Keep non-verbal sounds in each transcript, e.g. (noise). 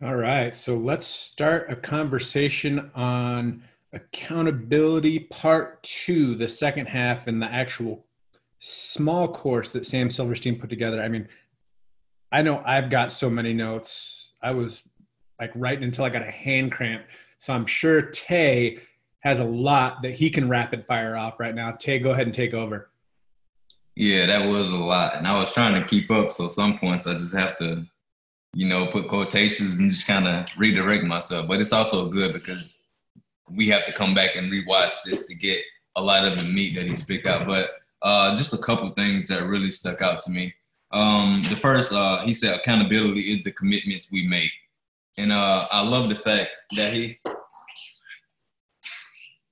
All right. So let's start a conversation on accountability part two, the second half, and the actual small course that Sam Silverstein put together. I mean, I know I've got so many notes. I was like writing until I got a hand cramp. So I'm sure Tay has a lot that he can rapid fire off right now. Tay, go ahead and take over. Yeah, that was a lot. And I was trying to keep up. So some points I just have to, you know, put quotations and just kind of redirect myself. But it's also good because we have to come back and rewatch this to get a lot of the meat that he's picked out. But uh, just a couple things that really stuck out to me. Um, the first, uh, he said, accountability is the commitments we make. And uh, I love the fact that he.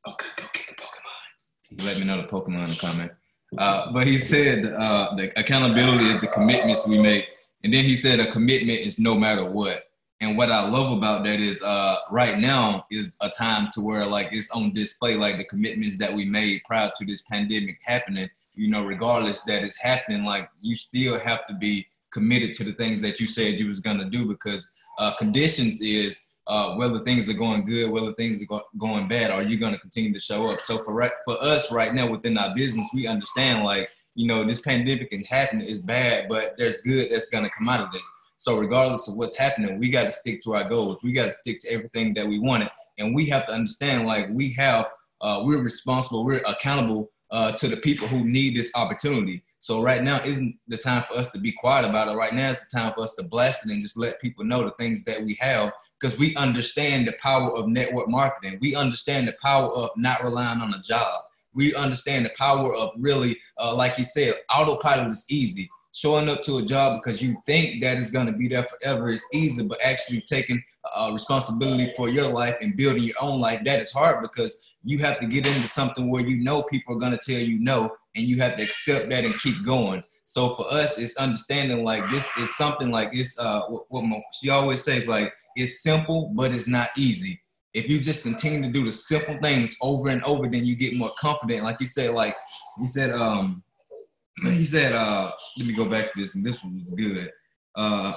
Okay, go get the Pokemon. Let me know the Pokemon in comment. Uh, but he said uh, the accountability is the commitments we make. And then he said a commitment is no matter what. And what I love about that is uh, right now is a time to where like it's on display, like the commitments that we made prior to this pandemic happening, you know, regardless that it's happening, like you still have to be committed to the things that you said you was gonna do because uh, conditions is uh, whether things are going good, whether things are go- going bad, are you going to continue to show up? So for for us right now within our business, we understand like you know this pandemic can happen is bad, but there's good that's to come out of this. So regardless of what's happening, we got to stick to our goals. We got to stick to everything that we wanted, and we have to understand like we have uh, we're responsible, we're accountable uh, to the people who need this opportunity. So right now isn't the time for us to be quiet about it. Right now is the time for us to blast it and just let people know the things that we have because we understand the power of network marketing. We understand the power of not relying on a job. We understand the power of really, uh, like you said, autopilot is easy. Showing up to a job because you think that is going to be there forever is easy, but actually taking uh, responsibility for your life and building your own life, that is hard because you have to get into something where you know people are going to tell you no and you have to accept that and keep going so for us it's understanding like this is something like it's uh what, what she always says like it's simple but it's not easy if you just continue to do the simple things over and over then you get more confident like you said like he said um he said uh let me go back to this and this one was good uh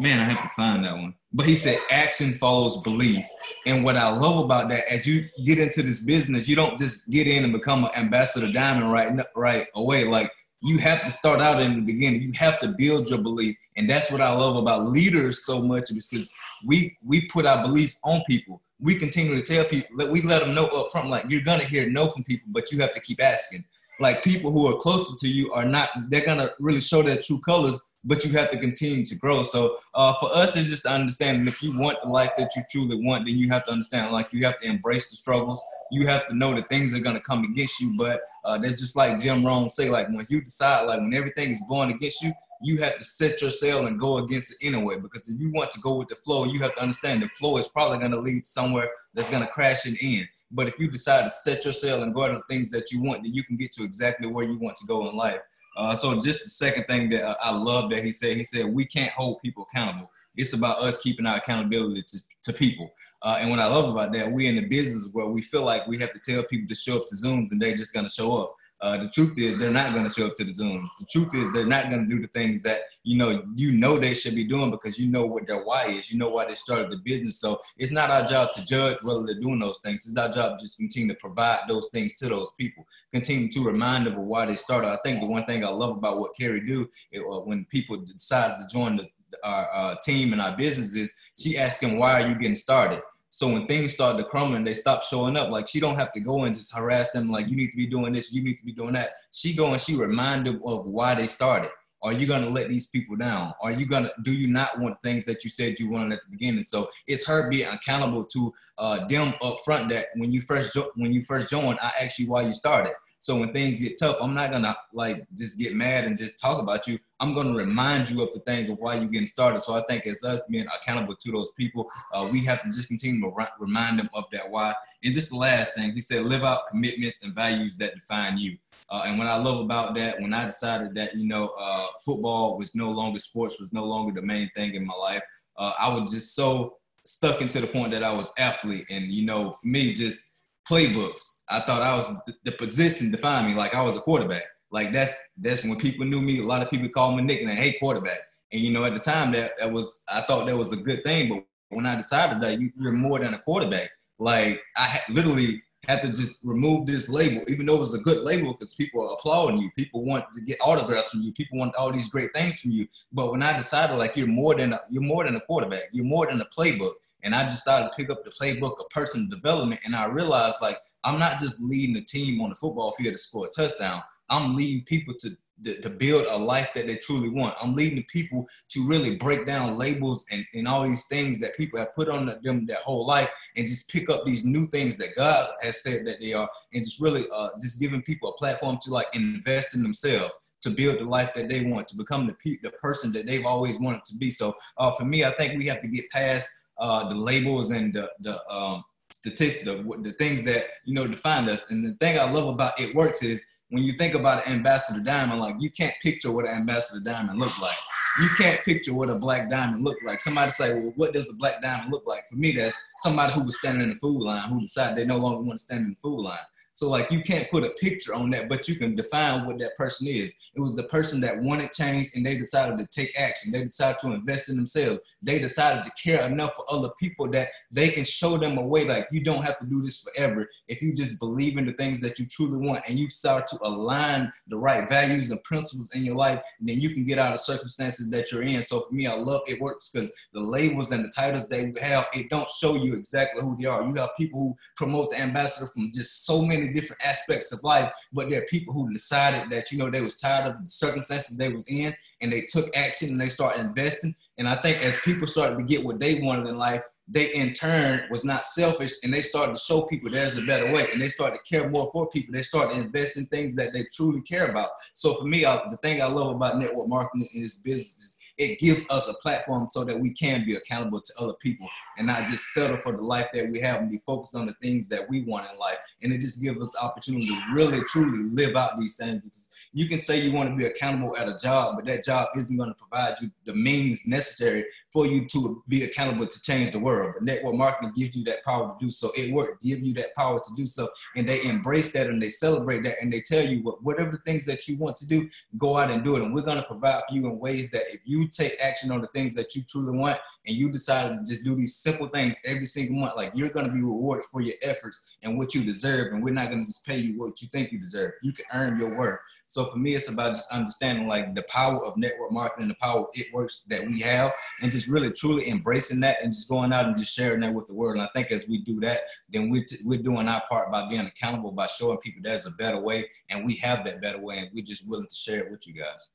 man i have to find that one but he said action follows belief and what I love about that, as you get into this business, you don't just get in and become an ambassador diamond right right away. Like you have to start out in the beginning. You have to build your belief, and that's what I love about leaders so much because we we put our belief on people. We continue to tell people, we let them know up front, like you're gonna hear no from people, but you have to keep asking. Like people who are closer to you are not, they're gonna really show their true colors but you have to continue to grow. So uh, for us, it's just understanding if you want the life that you truly want, then you have to understand like you have to embrace the struggles. You have to know that things are gonna come against you, but uh, that's just like Jim Rohn say, like when you decide, like when everything is going against you, you have to set your sail and go against it anyway. Because if you want to go with the flow, you have to understand the flow is probably going to lead somewhere that's going to crash and end. But if you decide to set your sail and go after things that you want, then you can get to exactly where you want to go in life. Uh, so just the second thing that I love that he said, he said, we can't hold people accountable. It's about us keeping our accountability to, to people. Uh, and what I love about that, we're in the business where we feel like we have to tell people to show up to Zooms and they're just going to show up. Uh, the truth is they're not going to show up to the Zoom. The truth is they're not going to do the things that you know you know they should be doing because you know what their why is. You know why they started the business. So it's not our job to judge whether they're doing those things. It's our job to just continue to provide those things to those people. Continue to remind them of why they started. I think the one thing I love about what Carrie do it, uh, when people decide to join the, our uh, team and our business is she asks them why are you getting started so when things start to crumble and they stop showing up, like she don't have to go and just harass them like you need to be doing this, you need to be doing that. She go and she remind them of why they started. Are you gonna let these people down? Are you gonna do you not want things that you said you wanted at the beginning? So it's her being accountable to uh, them up front that when you first jo- when you first joined, I asked you why you started. So when things get tough, I'm not gonna like just get mad and just talk about you. I'm gonna remind you of the thing of why you're getting started. So I think as us being accountable to those people, uh, we have to just continue to remind them of that why. And just the last thing, he said, live out commitments and values that define you. Uh, and what I love about that, when I decided that you know uh, football was no longer sports, was no longer the main thing in my life, uh, I was just so stuck into the point that I was athlete, and you know, for me, just playbooks. I thought I was the position defined me like I was a quarterback. Like that's that's when people knew me. A lot of people called me nickname, "Hey quarterback." And you know, at the time that that was I thought that was a good thing, but when I decided that you, are more than a quarterback, like I literally had to just remove this label, even though it was a good label because people are applauding you. People want to get autographs from you. People want all these great things from you. But when I decided like you're more than a, you're more than a quarterback, you're more than a playbook, and I decided to pick up the playbook of personal development, and I realized like I'm not just leading a team on the football field to score a touchdown. I'm leading people to to, build a life that they truly want. I'm leading people to really break down labels and, and all these things that people have put on them their whole life and just pick up these new things that God has said that they are and just really uh, just giving people a platform to like invest in themselves to build the life that they want, to become the, pe- the person that they've always wanted to be. So uh, for me, I think we have to get past uh, the labels and the, the um, statistics, the, the things that, you know, define us. And the thing I love about It Works is when you think about ambassador diamond, like you can't picture what an ambassador diamond looked like. You can't picture what a black diamond looked like. Somebody say, well, what does a black diamond look like? For me, that's somebody who was standing in the food line who decided they no longer want to stand in the food line. So like you can't put a picture on that, but you can define what that person is. It was the person that wanted change and they decided to take action. They decided to invest in themselves. They decided to care enough for other people that they can show them a way like you don't have to do this forever. If you just believe in the things that you truly want and you start to align the right values and principles in your life, then you can get out of circumstances that you're in. So for me, I love it works because the labels and the titles they have, it don't show you exactly who they are. You have people who promote the ambassador from just so many many different aspects of life, but there are people who decided that, you know, they was tired of the circumstances they was in and they took action and they started investing. And I think as people started to get what they wanted in life, they in turn was not selfish and they started to show people there's a better way and they started to care more for people. They started to invest in things that they truly care about. So for me, I, the thing I love about network marketing in this business is it gives us a platform so that we can be accountable to other people and not just settle for the life that we have and be focused on the things that we want in life. And it just gives us the opportunity to really truly live out these things. You can say you want to be accountable at a job, but that job isn't going to provide you the means necessary for you to be accountable to change the world. But network marketing gives you that power to do so. It works, give you that power to do so. And they embrace that and they celebrate that and they tell you what whatever the things that you want to do, go out and do it. And we're going to provide for you in ways that if you take action on the things that you truly want and you decide to just do these simple things every single month, like you're going to be rewarded for your efforts and what you deserve. And we're not going to just pay you what you think you deserve. You can earn your worth. So for me, it's about just understanding like the power of network marketing, the power it works that we have, and just really truly embracing that and just going out and just sharing that with the world. And I think as we do that, then we're, t- we're doing our part by being accountable, by showing people there's a better way, and we have that better way, and we're just willing to share it with you guys.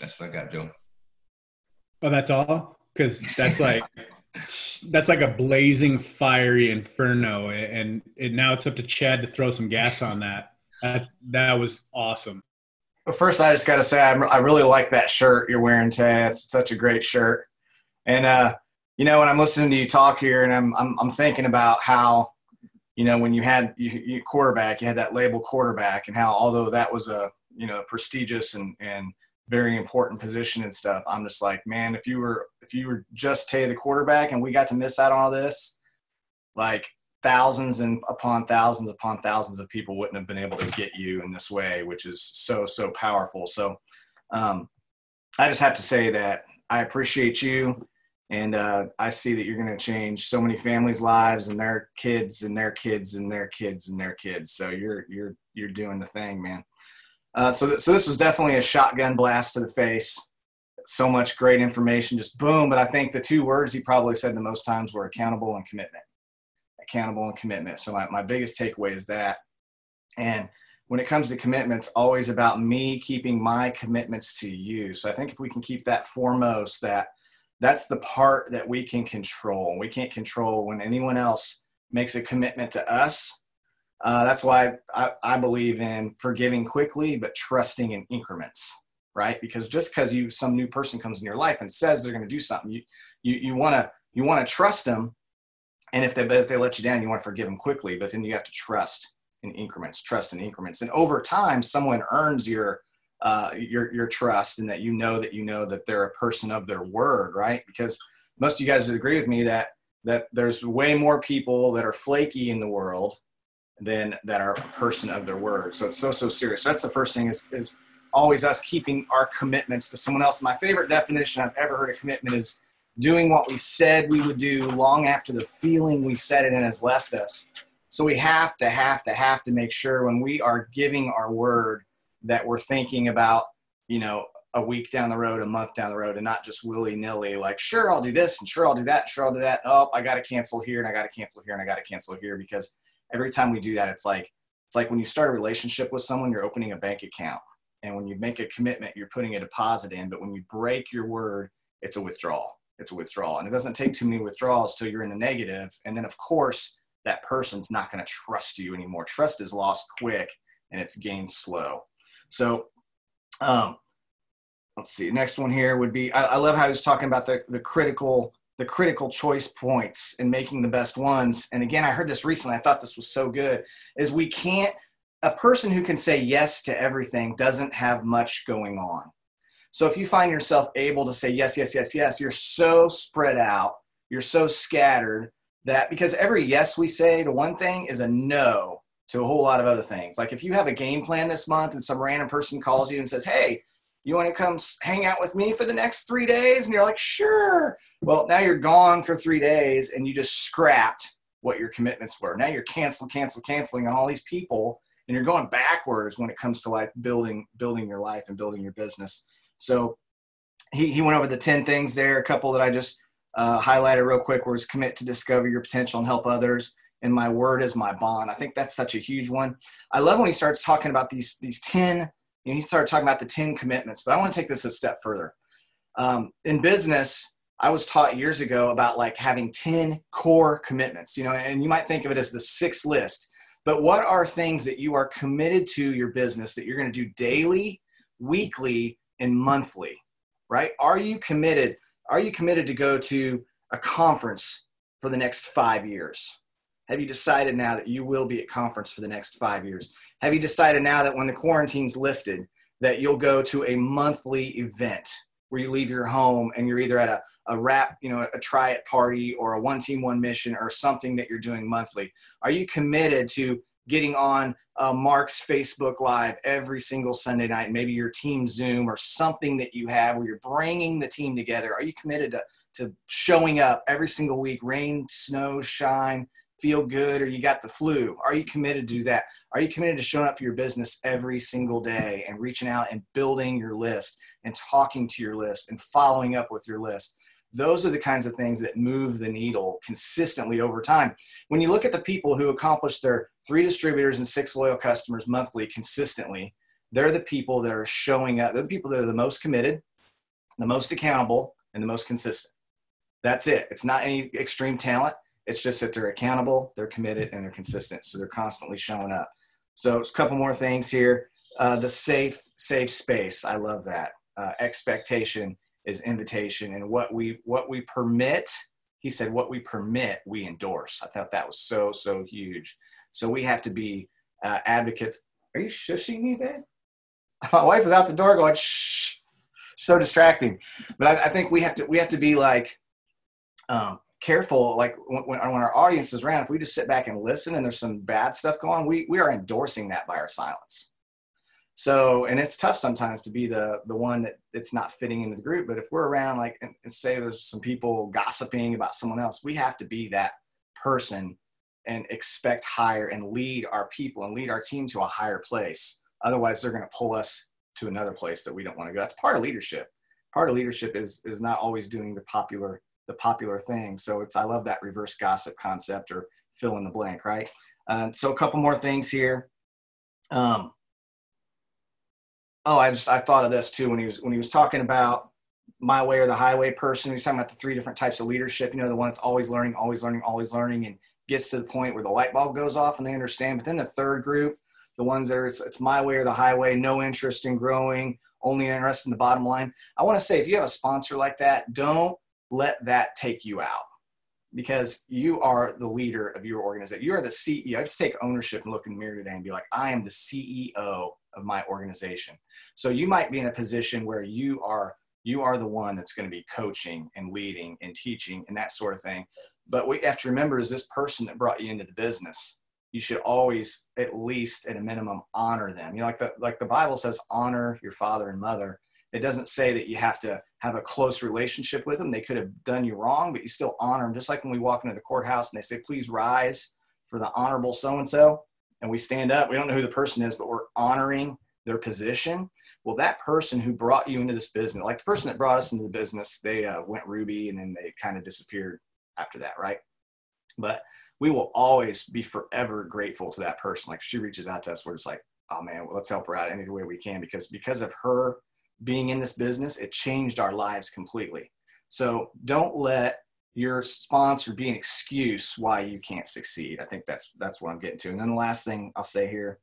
That's what I got, Joe. Oh, that's all? Because that's like (laughs) that's like a blazing fiery inferno, and it, now it's up to Chad to throw some gas on that. That that was awesome. Well, first, I just got to say I'm, i really like that shirt you're wearing, Tay. It's such a great shirt. And uh, you know, when I'm listening to you talk here, and I'm I'm, I'm thinking about how, you know, when you had you, you quarterback, you had that label quarterback, and how although that was a you know prestigious and and very important position and stuff. I'm just like, man, if you were if you were just Tay the quarterback and we got to miss out on all this, like thousands and upon thousands upon thousands of people wouldn't have been able to get you in this way, which is so so powerful. So um, I just have to say that I appreciate you, and uh, I see that you're going to change so many families' lives and their kids and their kids and their kids and their kids. So you're you're you're doing the thing, man. Uh, so, th- so this was definitely a shotgun blast to the face. So much great information, just boom. But I think the two words he probably said the most times were accountable and commitment. Accountable and commitment. So my, my biggest takeaway is that. And when it comes to commitments, always about me keeping my commitments to you. So I think if we can keep that foremost, that that's the part that we can control. We can't control when anyone else makes a commitment to us uh, that's why I, I believe in forgiving quickly, but trusting in increments, right? Because just because you some new person comes in your life and says they're going to do something, you you you want to you want to trust them, and if they but if they let you down, you want to forgive them quickly. But then you have to trust in increments, trust in increments, and over time, someone earns your uh, your your trust, and that you know that you know that they're a person of their word, right? Because most of you guys would agree with me that that there's way more people that are flaky in the world than that are a person of their word. So it's so so serious. So that's the first thing is is always us keeping our commitments to someone else. My favorite definition I've ever heard of commitment is doing what we said we would do long after the feeling we said it in has left us. So we have to, have to, have to make sure when we are giving our word that we're thinking about, you know, a week down the road, a month down the road, and not just willy nilly, like, sure, I'll do this and sure, I'll do that, and sure, I'll do that. Oh, I got to cancel here and I got to cancel here and I got to cancel here because every time we do that, it's like, it's like when you start a relationship with someone, you're opening a bank account. And when you make a commitment, you're putting a deposit in. But when you break your word, it's a withdrawal. It's a withdrawal. And it doesn't take too many withdrawals till you're in the negative. And then, of course, that person's not going to trust you anymore. Trust is lost quick and it's gained slow. So, um, let's see. Next one here would be I, I love how he's talking about the, the critical the critical choice points and making the best ones. And again, I heard this recently. I thought this was so good. Is we can't a person who can say yes to everything doesn't have much going on. So if you find yourself able to say yes, yes, yes, yes, you're so spread out, you're so scattered that because every yes we say to one thing is a no to a whole lot of other things. Like if you have a game plan this month and some random person calls you and says, Hey, you want to come hang out with me for the next three days? And you're like, Sure. Well, now you're gone for three days and you just scrapped what your commitments were. Now you're cancel, cancel, canceling on all these people and you're going backwards when it comes to like building building your life and building your business so he, he went over the 10 things there a couple that i just uh, highlighted real quick was commit to discover your potential and help others and my word is my bond i think that's such a huge one i love when he starts talking about these these 10 you know, he started talking about the 10 commitments but i want to take this a step further um, in business I was taught years ago about like having 10 core commitments, you know, and you might think of it as the six list. But what are things that you are committed to your business that you're going to do daily, weekly, and monthly? Right? Are you committed? Are you committed to go to a conference for the next five years? Have you decided now that you will be at conference for the next five years? Have you decided now that when the quarantine's lifted, that you'll go to a monthly event where you leave your home and you're either at a, a rap, you know, a try it party or a one team, one mission or something that you're doing monthly? Are you committed to getting on uh, Mark's Facebook Live every single Sunday night, maybe your team Zoom or something that you have where you're bringing the team together? Are you committed to, to showing up every single week, rain, snow, shine, feel good, or you got the flu? Are you committed to do that? Are you committed to showing up for your business every single day and reaching out and building your list and talking to your list and following up with your list? Those are the kinds of things that move the needle consistently over time. When you look at the people who accomplish their three distributors and six loyal customers monthly consistently, they're the people that are showing up. They're the people that are the most committed, the most accountable, and the most consistent. That's it. It's not any extreme talent. It's just that they're accountable, they're committed, and they're consistent. So they're constantly showing up. So it's a couple more things here. Uh, the safe, safe space. I love that. Uh, expectation is invitation and what we what we permit he said what we permit we endorse i thought that was so so huge so we have to be uh, advocates are you shushing me babe (laughs) my wife is out the door going shh so distracting but I, I think we have to we have to be like um, careful like when, when our audience is around if we just sit back and listen and there's some bad stuff going on we, we are endorsing that by our silence so, and it's tough sometimes to be the the one that it's not fitting into the group. But if we're around, like, and, and say there's some people gossiping about someone else, we have to be that person and expect higher and lead our people and lead our team to a higher place. Otherwise, they're going to pull us to another place that we don't want to go. That's part of leadership. Part of leadership is is not always doing the popular the popular thing. So it's I love that reverse gossip concept or fill in the blank, right? Uh, so a couple more things here. Um, oh, I just I thought of this too when he was when he was talking about my way or the highway person. He's talking about the three different types of leadership. You know, the one that's always learning, always learning, always learning, and gets to the point where the light bulb goes off and they understand. But then the third group, the ones that are it's, it's my way or the highway, no interest in growing, only interested in the bottom line. I want to say if you have a sponsor like that, don't let that take you out because you are the leader of your organization. You are the CEO. You have to take ownership and look in the mirror today and be like, I am the CEO of my organization. So you might be in a position where you are you are the one that's going to be coaching and leading and teaching and that sort of thing. But what you have to remember is this person that brought you into the business. You should always, at least at a minimum, honor them. You know, like the like the Bible says, honor your father and mother. It doesn't say that you have to have a close relationship with them. They could have done you wrong, but you still honor them. Just like when we walk into the courthouse and they say, please rise for the honorable so and so, and we stand up. We don't know who the person is, but we're honoring their position. Well, that person who brought you into this business, like the person that brought us into the business, they uh, went Ruby and then they kind of disappeared after that, right? But we will always be forever grateful to that person. Like she reaches out to us, we're just like, oh man, well, let's help her out any way we can because because of her being in this business, it changed our lives completely. So don't let your sponsor be an excuse why you can't succeed. I think that's that's what I'm getting to. And then the last thing I'll say here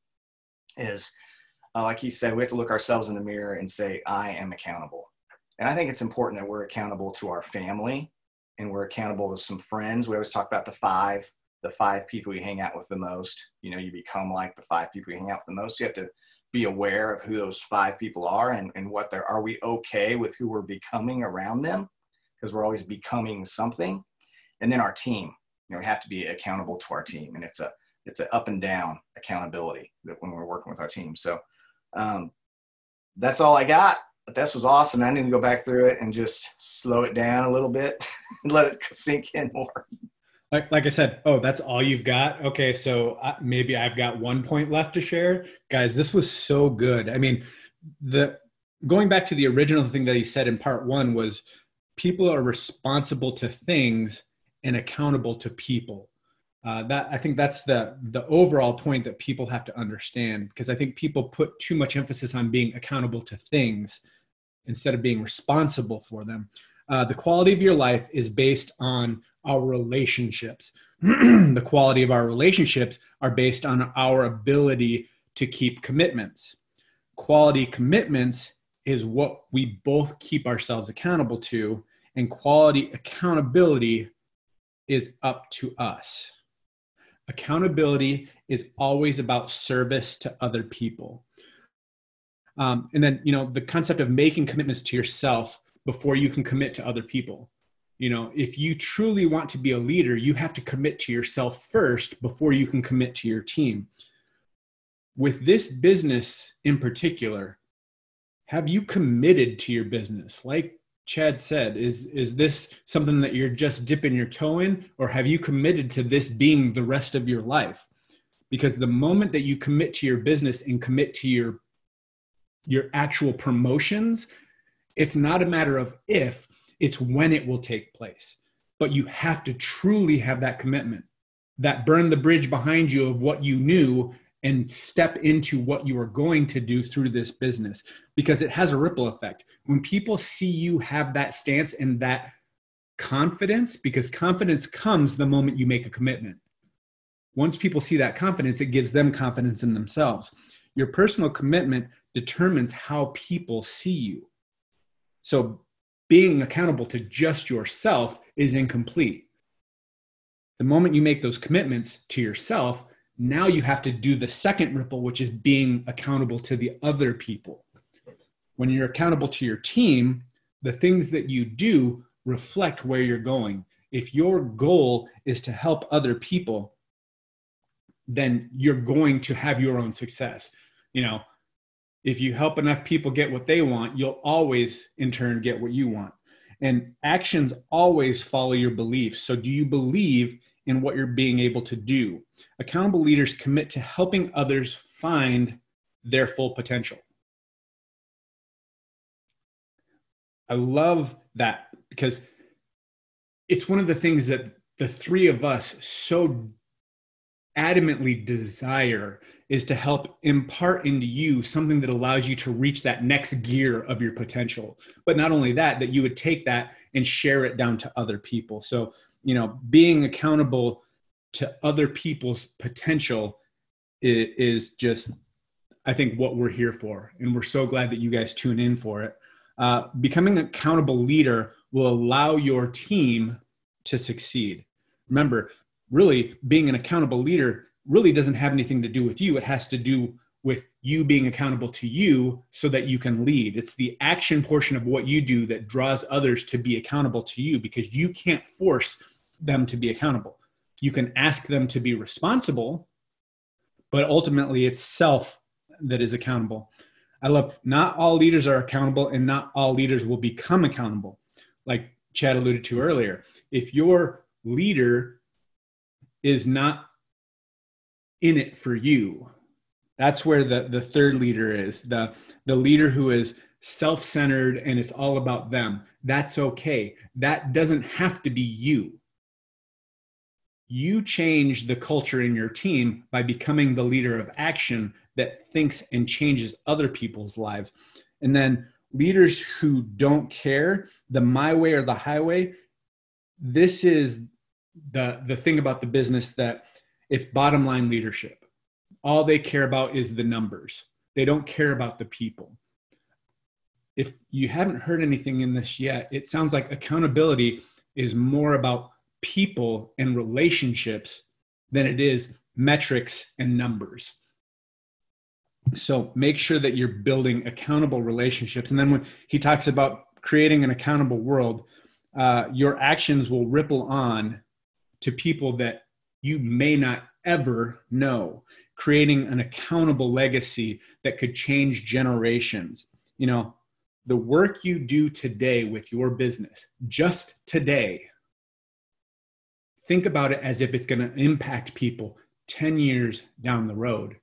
is, uh, like he said, we have to look ourselves in the mirror and say, I am accountable. And I think it's important that we're accountable to our family and we're accountable to some friends. We always talk about the five, the five people you hang out with the most. You know, you become like the five people you hang out with the most. You have to be aware of who those five people are and, and what they're, are we okay with who we're becoming around them? Because we're always becoming something. And then our team, you know, we have to be accountable to our team. And it's a, it's an up and down accountability that when we're working with our team. So um, that's all I got but this was awesome. I need to go back through it and just slow it down a little bit (laughs) and let it sink in more. Like, like I said, oh, that's all you've got. Okay, so uh, maybe I've got one point left to share, guys. This was so good. I mean, the going back to the original thing that he said in part one was people are responsible to things and accountable to people. Uh, that I think that's the the overall point that people have to understand because I think people put too much emphasis on being accountable to things instead of being responsible for them. Uh, the quality of your life is based on our relationships. (clears throat) the quality of our relationships are based on our ability to keep commitments. Quality commitments is what we both keep ourselves accountable to, and quality accountability is up to us. Accountability is always about service to other people. Um, and then, you know, the concept of making commitments to yourself before you can commit to other people. You know, if you truly want to be a leader, you have to commit to yourself first before you can commit to your team. With this business in particular, have you committed to your business? Like Chad said, is is this something that you're just dipping your toe in, or have you committed to this being the rest of your life? Because the moment that you commit to your business and commit to your your actual promotions, it's not a matter of if, it's when it will take place. But you have to truly have that commitment, that burn the bridge behind you of what you knew and step into what you are going to do through this business because it has a ripple effect. When people see you have that stance and that confidence, because confidence comes the moment you make a commitment. Once people see that confidence, it gives them confidence in themselves. Your personal commitment determines how people see you. So being accountable to just yourself is incomplete. The moment you make those commitments to yourself, now you have to do the second ripple, which is being accountable to the other people. When you're accountable to your team, the things that you do reflect where you're going. If your goal is to help other people, then you're going to have your own success. You know, if you help enough people get what they want, you'll always in turn get what you want. And actions always follow your beliefs. So, do you believe in what you're being able to do? Accountable leaders commit to helping others find their full potential. I love that because it's one of the things that the three of us so adamantly desire is to help impart into you something that allows you to reach that next gear of your potential. But not only that, that you would take that and share it down to other people. So, you know, being accountable to other people's potential is just, I think, what we're here for. And we're so glad that you guys tune in for it. Uh, becoming an accountable leader will allow your team to succeed. Remember, really being an accountable leader really doesn't have anything to do with you. It has to do with you being accountable to you so that you can lead. It's the action portion of what you do that draws others to be accountable to you because you can't force them to be accountable. You can ask them to be responsible, but ultimately it's self that is accountable. I love not all leaders are accountable and not all leaders will become accountable. Like Chad alluded to earlier. If your leader is not in it for you, that's where the, the third leader is the, the leader who is self centered and it's all about them. That's okay. That doesn't have to be you. You change the culture in your team by becoming the leader of action that thinks and changes other people's lives. And then leaders who don't care, the my way or the highway, this is the the thing about the business that it's bottom line leadership. All they care about is the numbers. They don't care about the people. If you haven't heard anything in this yet, it sounds like accountability is more about people and relationships than it is metrics and numbers. So make sure that you're building accountable relationships. And then when he talks about creating an accountable world, uh, your actions will ripple on to people that you may not ever know, creating an accountable legacy that could change generations. You know, the work you do today with your business, just today, think about it as if it's going to impact people 10 years down the road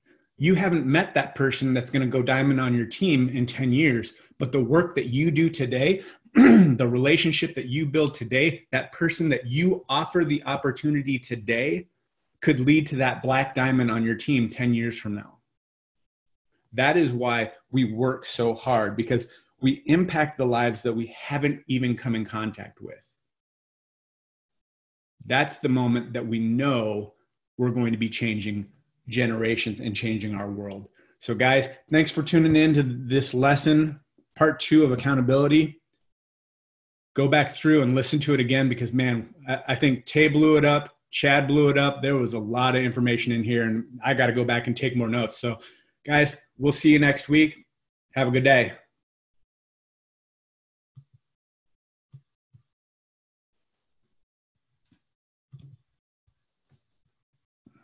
you haven't met that person that's going to go diamond on your team in 10 years but the work that you do today (clears throat) the relationship that you build today that person that you offer the opportunity today could lead to that black diamond on your team 10 years from now that is why we work so hard because we impact the lives that we haven't even come in contact with that's the moment that we know we're going to be changing generations and changing our world. So, guys, thanks for tuning in to this lesson, part two of accountability. Go back through and listen to it again because, man, I think Tay blew it up. Chad blew it up. There was a lot of information in here, and I got to go back and take more notes. So, guys, we'll see you next week. Have a good day.